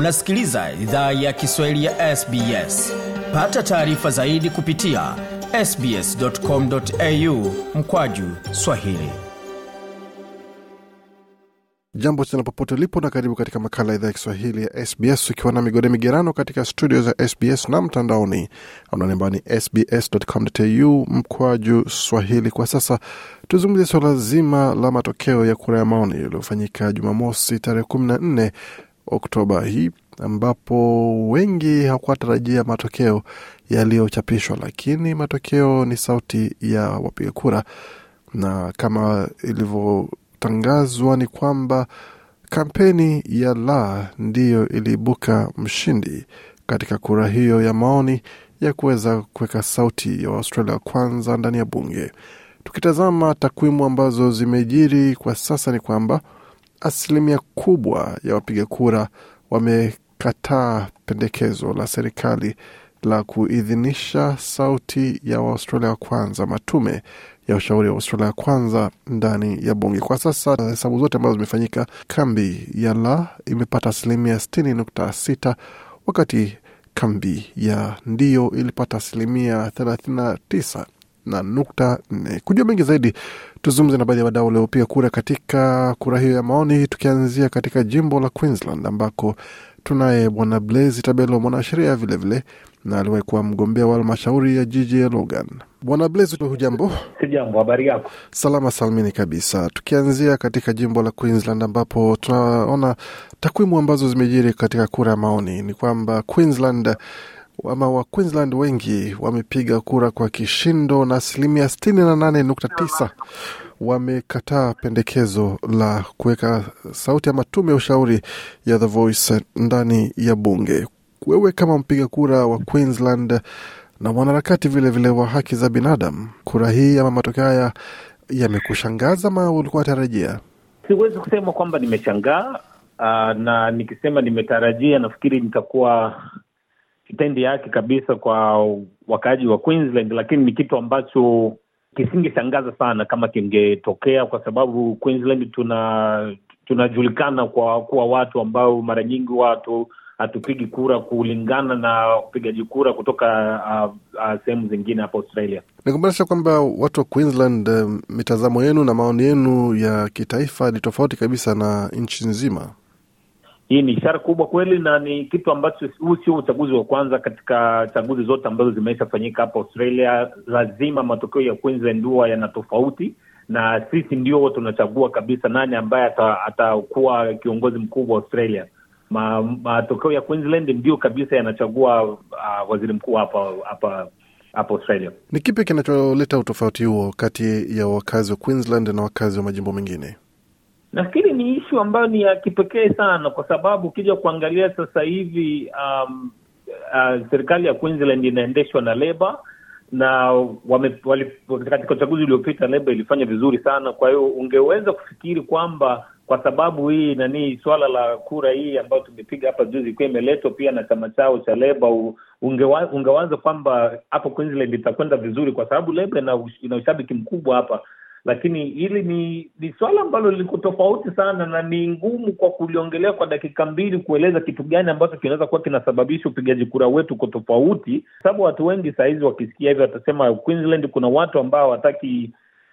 unasikiliza idhaa ya kiswahili ya sbs pata taarifa zaidi kupitia sbscomau mkwaju swahili. Jambo tena popote ulipo na karibu katika makala ya idhaa ya kiswahili ya sbs ukiwa na migode migerano katika studio za sbs na mtandaoni. Anaonembao ni sbs.com.au mkwaju swahili. Kwa sasa tuzungumzie suala zima la matokeo ya kura ya maoni yaliyofanyika jumamosi tarehe kumi na nne oktoba. Hii ambapo wengi hawakutarajia matokeo yaliyochapishwa lakini matokeo ni sauti ya wapiga kura na kama ilivyotangazwa ni kwamba kampeni ya la ndiyo iliibuka mshindi katika kura hiyo ya maoni ya kuweza kuweka sauti ya Waustralia kwanza ndani ya bunge. Tukitazama takwimu ambazo zimejiri kwa sasa ni kwamba asilimia kubwa ya wapiga kura wamekataa pendekezo la serikali la kuidhinisha sauti ya Waustralia wa kwanza, matume ya ushauri wa Australia ya kwanza ndani ya bunge. Kwa sasa hesabu zote ambazo zimefanyika, kambi ya la imepata asilimia sitini nukta sita wakati kambi ya ndio ilipata asilimia thelathini na nukta nne. Kujua mengi zaidi, tuzungumze na baadhi ya wadau waliopiga kura katika kura hiyo ya maoni, tukianzia katika jimbo la Queensland ambako tunaye bwana Blaze Tabelo, mwanasheria vilevile na aliwahi kuwa mgombea wa halmashauri ya jiji ya Logan. Bwana Blaze, hujambo? Sijambo, habari yako? Salama salmini kabisa. Tukianzia katika jimbo la Queensland ambapo tunaona takwimu ambazo zimejiri katika kura ya maoni ni kwamba Queensland ama wa Queensland wengi wamepiga kura kwa kishindo na asilimia sitini na nane nukta tisa wamekataa pendekezo la kuweka sauti ama tume ya ushauri ya The Voice ndani ya bunge. Wewe kama mpiga kura wa Queensland na mwanaharakati vilevile wa haki za binadamu, kura hii ama matokeo haya yamekushangaza ama ulikuwa tarajia? Siwezi kusema kwamba nimeshangaa, uh, na nikisema nimetarajia, nafikiri nitakuwa kitendi yake kabisa kwa wakaaji wa Queensland, lakini ni kitu ambacho kisingeshangaza sana kama kingetokea, kwa sababu Queensland tuna tunajulikana kwa kuwa watu ambao mara nyingi watu hatupigi kura kulingana na upigaji kura kutoka uh, uh, sehemu zingine hapa Australia. Ni kumaanisha kwamba watu wa Queensland, uh, mitazamo yenu na maoni yenu ya kitaifa ni tofauti kabisa na nchi nzima. Hii ni ishara kubwa kweli, na ni kitu ambacho huu sio uchaguzi wa kwanza. Katika chaguzi zote ambazo zimeisha fanyika hapa Australia, lazima matokeo ya Queensland huwa yana tofauti, na sisi ndio tunachagua kabisa nani ambaye atakuwa ata kiongozi mkuu wa Australia. Ma, matokeo ya Queensland ndio kabisa yanachagua uh, waziri mkuu hapa hapa hapa Australia. Ni kipi kinacholeta utofauti huo kati ya wakazi wa Queensland na wakazi wa majimbo mengine? Nafikiri ni ishu ambayo ni ya kipekee sana, kwa sababu ukija kuangalia sasa hivi um, uh, serikali ya Queensland inaendeshwa na Leba na wame, wali, katika uchaguzi uliopita Leba ilifanya vizuri sana. Kwa hiyo ungeweza kufikiri kwamba kwa sababu hii nani, swala la kura hii ambayo tumepiga hapa juzi ikiwa imeletwa pia na chama chao cha Leba, ungewaza kwamba hapo Queensland itakwenda vizuri, kwa sababu Leba ina ushabiki mkubwa hapa lakini hili ni ni swala ambalo liko tofauti sana na ni ngumu kwa kuliongelea kwa dakika mbili kueleza kitu gani ambacho kinaweza kuwa kinasababisha upigaji kura wetu uko tofauti, sababu watu wengi sahizi wakisikia hivyo watasema Queensland kuna watu ambao hawataki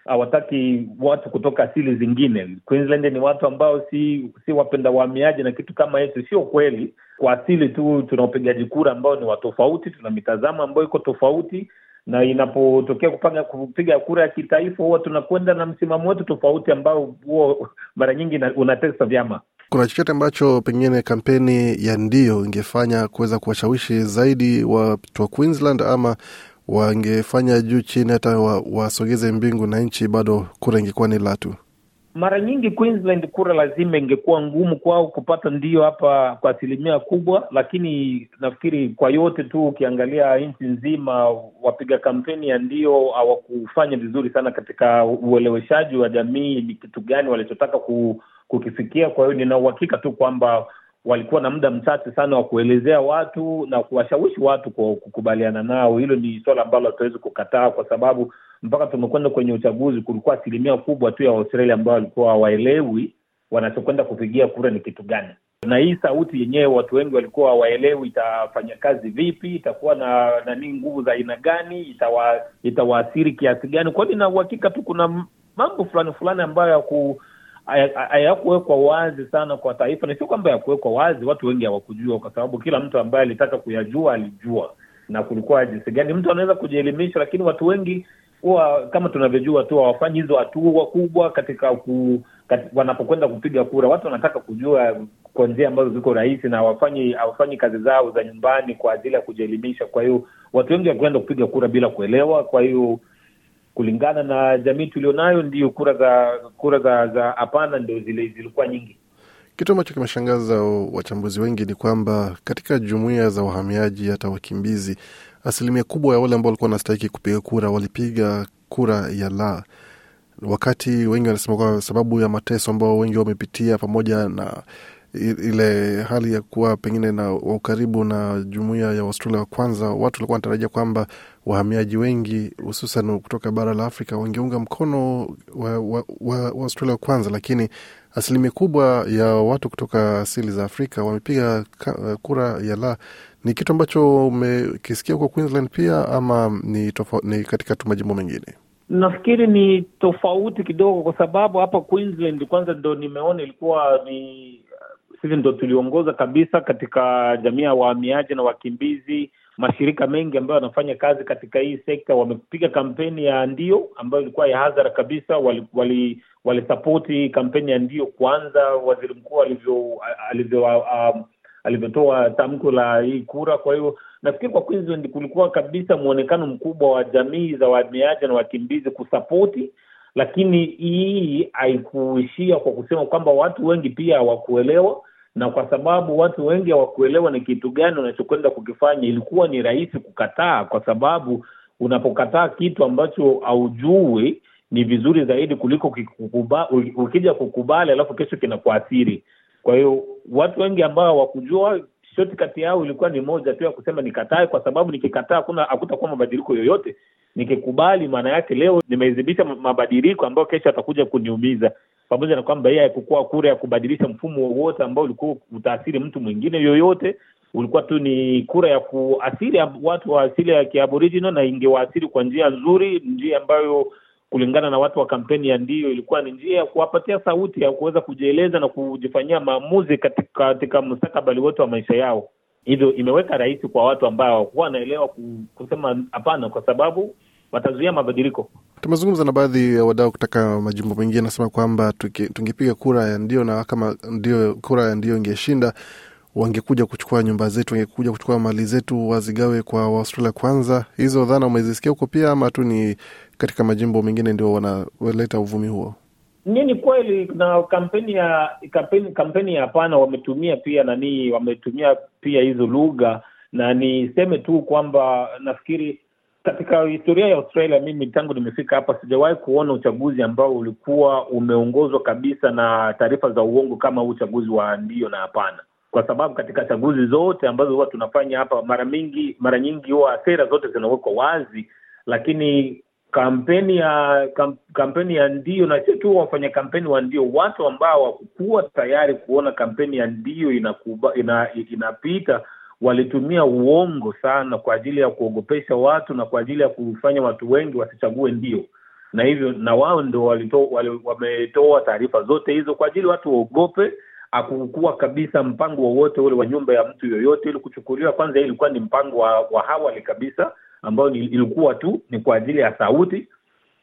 hawataki watu kutoka asili zingine. Queensland ni watu ambao si si wapenda wahamiaji na kitu kama hicho. Sio kweli. Kwa asili tu tuna upigaji kura ambao ni watofauti, tuna mitazamo ambayo iko tofauti na inapotokea kupanga kupiga kura ya kitaifa huwa tunakwenda na msimamo wetu tofauti ambao huo mara nyingi unatesa vyama. Kuna chochote ambacho pengine kampeni ya ndio ingefanya kuweza kuwashawishi zaidi watu wa Queensland, ama wangefanya juu chini hata wasogeze wa mbingu na nchi, bado kura ingekuwa ni la tu? Mara nyingi Queensland kura lazima ingekuwa ngumu kwao kupata ndio hapa kwa asilimia kubwa, lakini nafikiri kwa yote tu ukiangalia nchi nzima, wapiga kampeni ya ndio hawakufanya vizuri sana katika ueleweshaji wa jamii ni kitu gani walichotaka kukifikia. Kwa hiyo nina uhakika tu kwamba walikuwa na muda mchache sana wa kuelezea watu na kuwashawishi watu kukubaliana nao. Hilo ni suala ambalo hatuwezi kukataa, kwa sababu mpaka tumekwenda kwenye uchaguzi, kulikuwa asilimia kubwa tu ya Waustralia ambao walikuwa hawaelewi wanachokwenda kupigia kura ni kitu gani. na hii sauti yenyewe watu wengi walikuwa hawaelewi itafanya kazi vipi, itakuwa na nani, nguvu za aina gani, itawa itawaathiri kiasi gani. Kwa hiyo nina uhakika tu kuna mambo fulani fulani ambayo yaku hayakuwekwa wazi sana kwa taifa, na sio kwamba yakuwekwa wazi, watu wengi hawakujua, kwa sababu kila mtu ambaye alitaka kuyajua alijua, na kulikuwa jinsi gani mtu anaweza kujielimisha, lakini watu wengi huwa kama tunavyojua tu hawafanyi hizo hatua kubwa katika ku, wanapokwenda kupiga kura. Watu wanataka kujua kwa njia ambazo ziko rahisi, na hawafanyi hawafanyi kazi zao za nyumbani kwa ajili ya kujielimisha. Kwa hiyo watu wengi wakienda kupiga kura bila kuelewa. Kwa hiyo kulingana na jamii tulionayo, ndio kura za kura za za hapana ndio zile zilikuwa nyingi. Kitu ambacho kimeshangaza wachambuzi wengi ni kwamba katika jumuiya za wahamiaji hata wakimbizi, asilimia kubwa ya wale ambao walikuwa wanastahiki kupiga kura walipiga kura ya la, wakati wengi wanasema kwa sababu ya mateso ambao wengi wamepitia pamoja na ile hali ya kuwa pengine na wa ukaribu na jumuiya ya Waustralia wa kwanza, watu walikuwa wanatarajia kwamba wahamiaji wengi hususan kutoka bara la Afrika wangeunga mkono wa, wa, wa, wa Australia wa kwanza, lakini asilimia kubwa ya watu kutoka asili za Afrika wamepiga kura ya la. Ni kitu ambacho umekisikia huko Queensland pia ama ni, tofa, ni katika tu majimbo mengine? Nafikiri ni tofauti kidogo, kwa sababu hapa Queensland kwanza ndo nimeona ilikuwa ni sisi ndo tuliongoza kabisa katika jamii ya wahamiaji na wakimbizi. Mashirika mengi ambayo wanafanya kazi katika hii sekta wamepiga kampeni ya ndio ambayo ilikuwa ya hadhara kabisa, walisapoti wali, wali kampeni ya ndio kwanza, waziri mkuu alivyo alivyo alivyotoa tamko la hii kura. Kwa hiyo nafikiri kwa Queensland kulikuwa kabisa mwonekano mkubwa wa jamii za wahamiaji na wakimbizi kusapoti lakini hii haikuishia kwa kusema kwamba watu wengi pia hawakuelewa, na kwa sababu watu wengi hawakuelewa ni kitu gani unachokwenda kukifanya, ilikuwa ni rahisi kukataa, kwa sababu unapokataa kitu ambacho haujui ni vizuri zaidi kuliko kikukuba, ukija kukubali alafu kesho kinakuathiri. Kwa hiyo watu wengi ambao hawakujua, shoti kati yao ilikuwa ni moja tu ya kusema nikatae, kwa sababu nikikataa hakutakuwa mabadiliko yoyote nikikubali maana yake leo nimeidhibisha mabadiliko ambayo kesho atakuja kuniumiza, pamoja na kwamba yeye haikukuwa kura ya kubadilisha mfumo wowote ambao ulikuwa utaathiri mtu mwingine yoyote. Ulikuwa tu ni kura ya kuathiri watu wa asili ya Kiaboriginal, na ingewaathiri kwa njia nzuri, njia ambayo kulingana na watu wa kampeni ya ndio ilikuwa ni njia ya kuwapatia sauti ya kuweza kujieleza na kujifanyia maamuzi katika, katika mustakabali wote wa maisha yao. Hivyo imeweka rahisi kwa watu ambao hawakuwa wanaelewa kusema hapana, kwa sababu watazuia mabadiliko. Tumezungumza na baadhi ya wadau kutoka majimbo mengine, anasema kwamba tungepiga kura ya ndio, na kama ndio kura ya ndio ingeshinda, wangekuja kuchukua nyumba zetu, wangekuja kuchukua mali zetu, wazigawe kwa Australia kwanza. Hizo dhana umezisikia huko pia, ama tu ni katika majimbo mengine ndio wanaleta uvumi huo? Ni ni kweli na kampeni ya kampeni kampeni ya hapana wametumia pia nani, wametumia pia hizo lugha, na niseme tu kwamba nafikiri katika historia ya Australia, mimi tangu nimefika hapa sijawahi kuona uchaguzi ambao ulikuwa umeongozwa kabisa na taarifa za uongo kama huu uchaguzi wa ndio na hapana, kwa sababu katika chaguzi zote ambazo huwa tunafanya hapa, mara mingi mara nyingi huwa sera zote zinawekwa wazi, lakini kampeni ya kam, kampeni ya ndio na sio tu wafanya kampeni wa ndio, watu ambao hawakuwa tayari kuona kampeni ya ndio inakuba, ina, inapita walitumia uongo sana kwa ajili ya kuogopesha watu na kwa ajili ya kufanya watu wengi wasichague ndio, na hivyo na wao ndo wametoa taarifa zote hizo kwa ajili watu waogope. akukuwa kabisa mpango wowote ule wa nyumba ya mtu yoyote ili kuchukuliwa. Kwanza ilikuwa ni mpango wa, wa awali kabisa ambao ilikuwa tu ni kwa ajili ya sauti,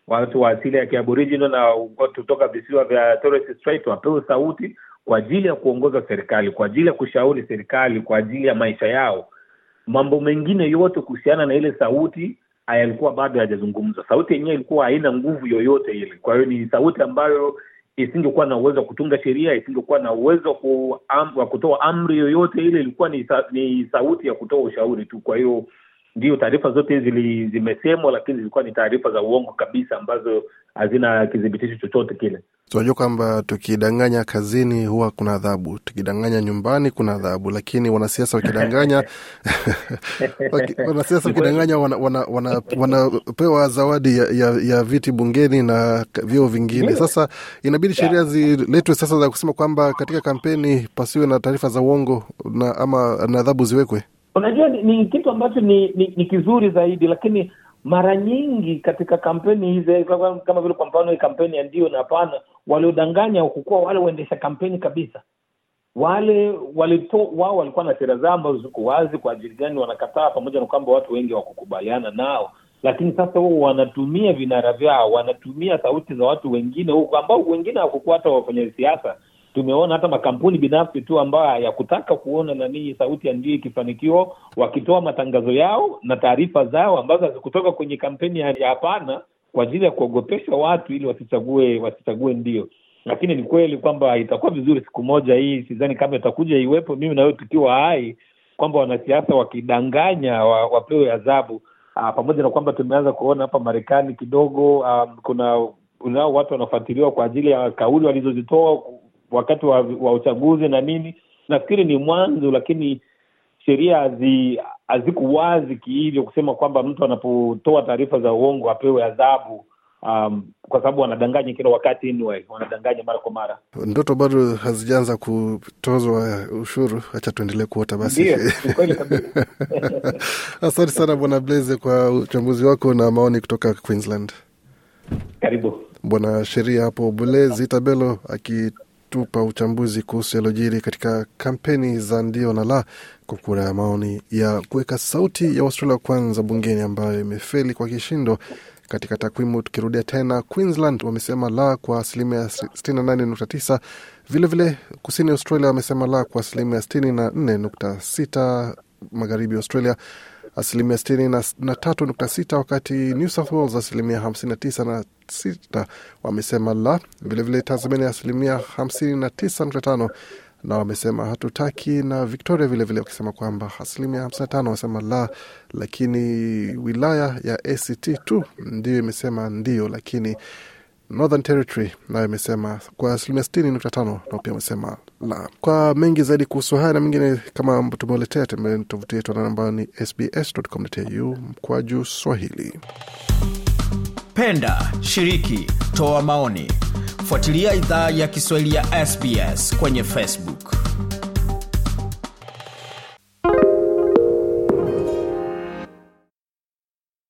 watu wa asili ya Kiaboriginal na kutoka visiwa vya Torres Strait wapewe sauti kwa ajili ya kuongoza serikali, kwa ajili ya kushauri serikali, kwa ajili ya maisha yao. Mambo mengine yote kuhusiana na ile sauti yalikuwa bado hayajazungumzwa. Sauti yenyewe ilikuwa haina nguvu yoyote ile. Kwa hiyo ni sauti ambayo isingekuwa na uwezo wa kutunga sheria, isingekuwa na uwezo wa kutoa amri yoyote ile. Ilikuwa ni, sa, ni sauti ya kutoa ushauri tu. Kwa hiyo ndio taarifa zote zili zimesemwa, lakini zilikuwa ni taarifa za uongo kabisa ambazo hazina kithibitisho chochote kile. tunajua kwamba tukidanganya kazini huwa kuna adhabu, tukidanganya nyumbani kuna adhabu, lakini wanasiasa wakidanganya wanasiasa wakidanganya wanapewa wana, wana, zawadi ya, ya, ya viti bungeni na vyeo vingine. Sasa inabidi sheria ziletwe sasa za kusema kwamba katika kampeni pasiwe na taarifa za uongo na ama na adhabu ziwekwe. Unajua ni, ni kitu ambacho ni, ni, ni kizuri zaidi, lakini mara nyingi katika kampeni hizi kama vile kwa mfano kampeni ya ndio na hapana, waliodanganya hukuwa wale waendesha kampeni kabisa. Wale walito wao walikuwa na sera zao ambazo ziko wazi kwa ajili gani wanakataa, pamoja na kwamba watu wengi wakukubaliana nao, lakini sasa wao wanatumia vinara vyao, wanatumia sauti za watu wengine huko ambao wengine hawakukuwa hata wafanya siasa tumeona hata makampuni binafsi tu ambayo hayakutaka kuona nanii sauti ya ndio ikifanikiwa, wakitoa matangazo yao na taarifa zao ambazo hazikutoka kwenye kampeni ya hapana, kwa ajili ya kuogopesha watu ili wasichague wasichague ndio. Lakini ni kweli kwamba itakuwa vizuri siku moja hii, sidhani kama itakuja iwepo, mimi na tukiwa hai, kwamba wanasiasa wakidanganya wa, wapewe adhabu ah, pamoja na kwamba tumeanza kuona hapa Marekani kidogo um, kuna unao watu wanafuatiliwa kwa ajili ya kauli walizozitoa wakati wa, wa uchaguzi na nini. Nafikiri ni mwanzo, lakini sheria hazi- haziko wazi kiivyo kusema kwamba mtu anapotoa taarifa za uongo apewe adhabu um, kwa sababu wanadanganya kila wakati anyway, wanadanganya mara kwa mara. Ndoto bado hazijaanza kutozwa ushuru, hacha tuendelee kuota basi. Asante sana Bwana Blaze kwa uchambuzi wako na maoni kutoka Queensland. Karibu. Bwana sheria hapo Blaze Itabelo akitupa uchambuzi kuhusu yalojiri katika kampeni za ndio na la kwa kura ya maoni ya kuweka sauti ya Australia kwanza bungeni ambayo imefeli kwa kishindo. Katika takwimu, tukirudia tena, Queensland wamesema la kwa asilimia 68.9. Vilevile kusini Australia wamesema la kwa asilimia 64.6. Magharibi Australia asilimia sitini na, na tatu nukta sita wakati New South Wales asilimia hamsini na tisa na sita wamesema la. Vilevile Tanzania asilimia hamsini na wamesema hatutaki, na Victoria vilevile wakisema kwamba asilimia hamsini na tano wamesema la, lakini wilaya ya ACT tu ndio imesema ndio, lakini Northern Territory nayo imesema kwa asilimia sitini nukta tano nao pia wamesema la. Kwa mengi zaidi kuhusu haya na mengine kama tumeuletea, tembeleni tovuti yetu ambayo ni sbs.com.au mkwaju Swahili. Penda, shiriki, toa maoni. Fuatilia idhaa ya Kiswahili ya SBS kwenye Facebook.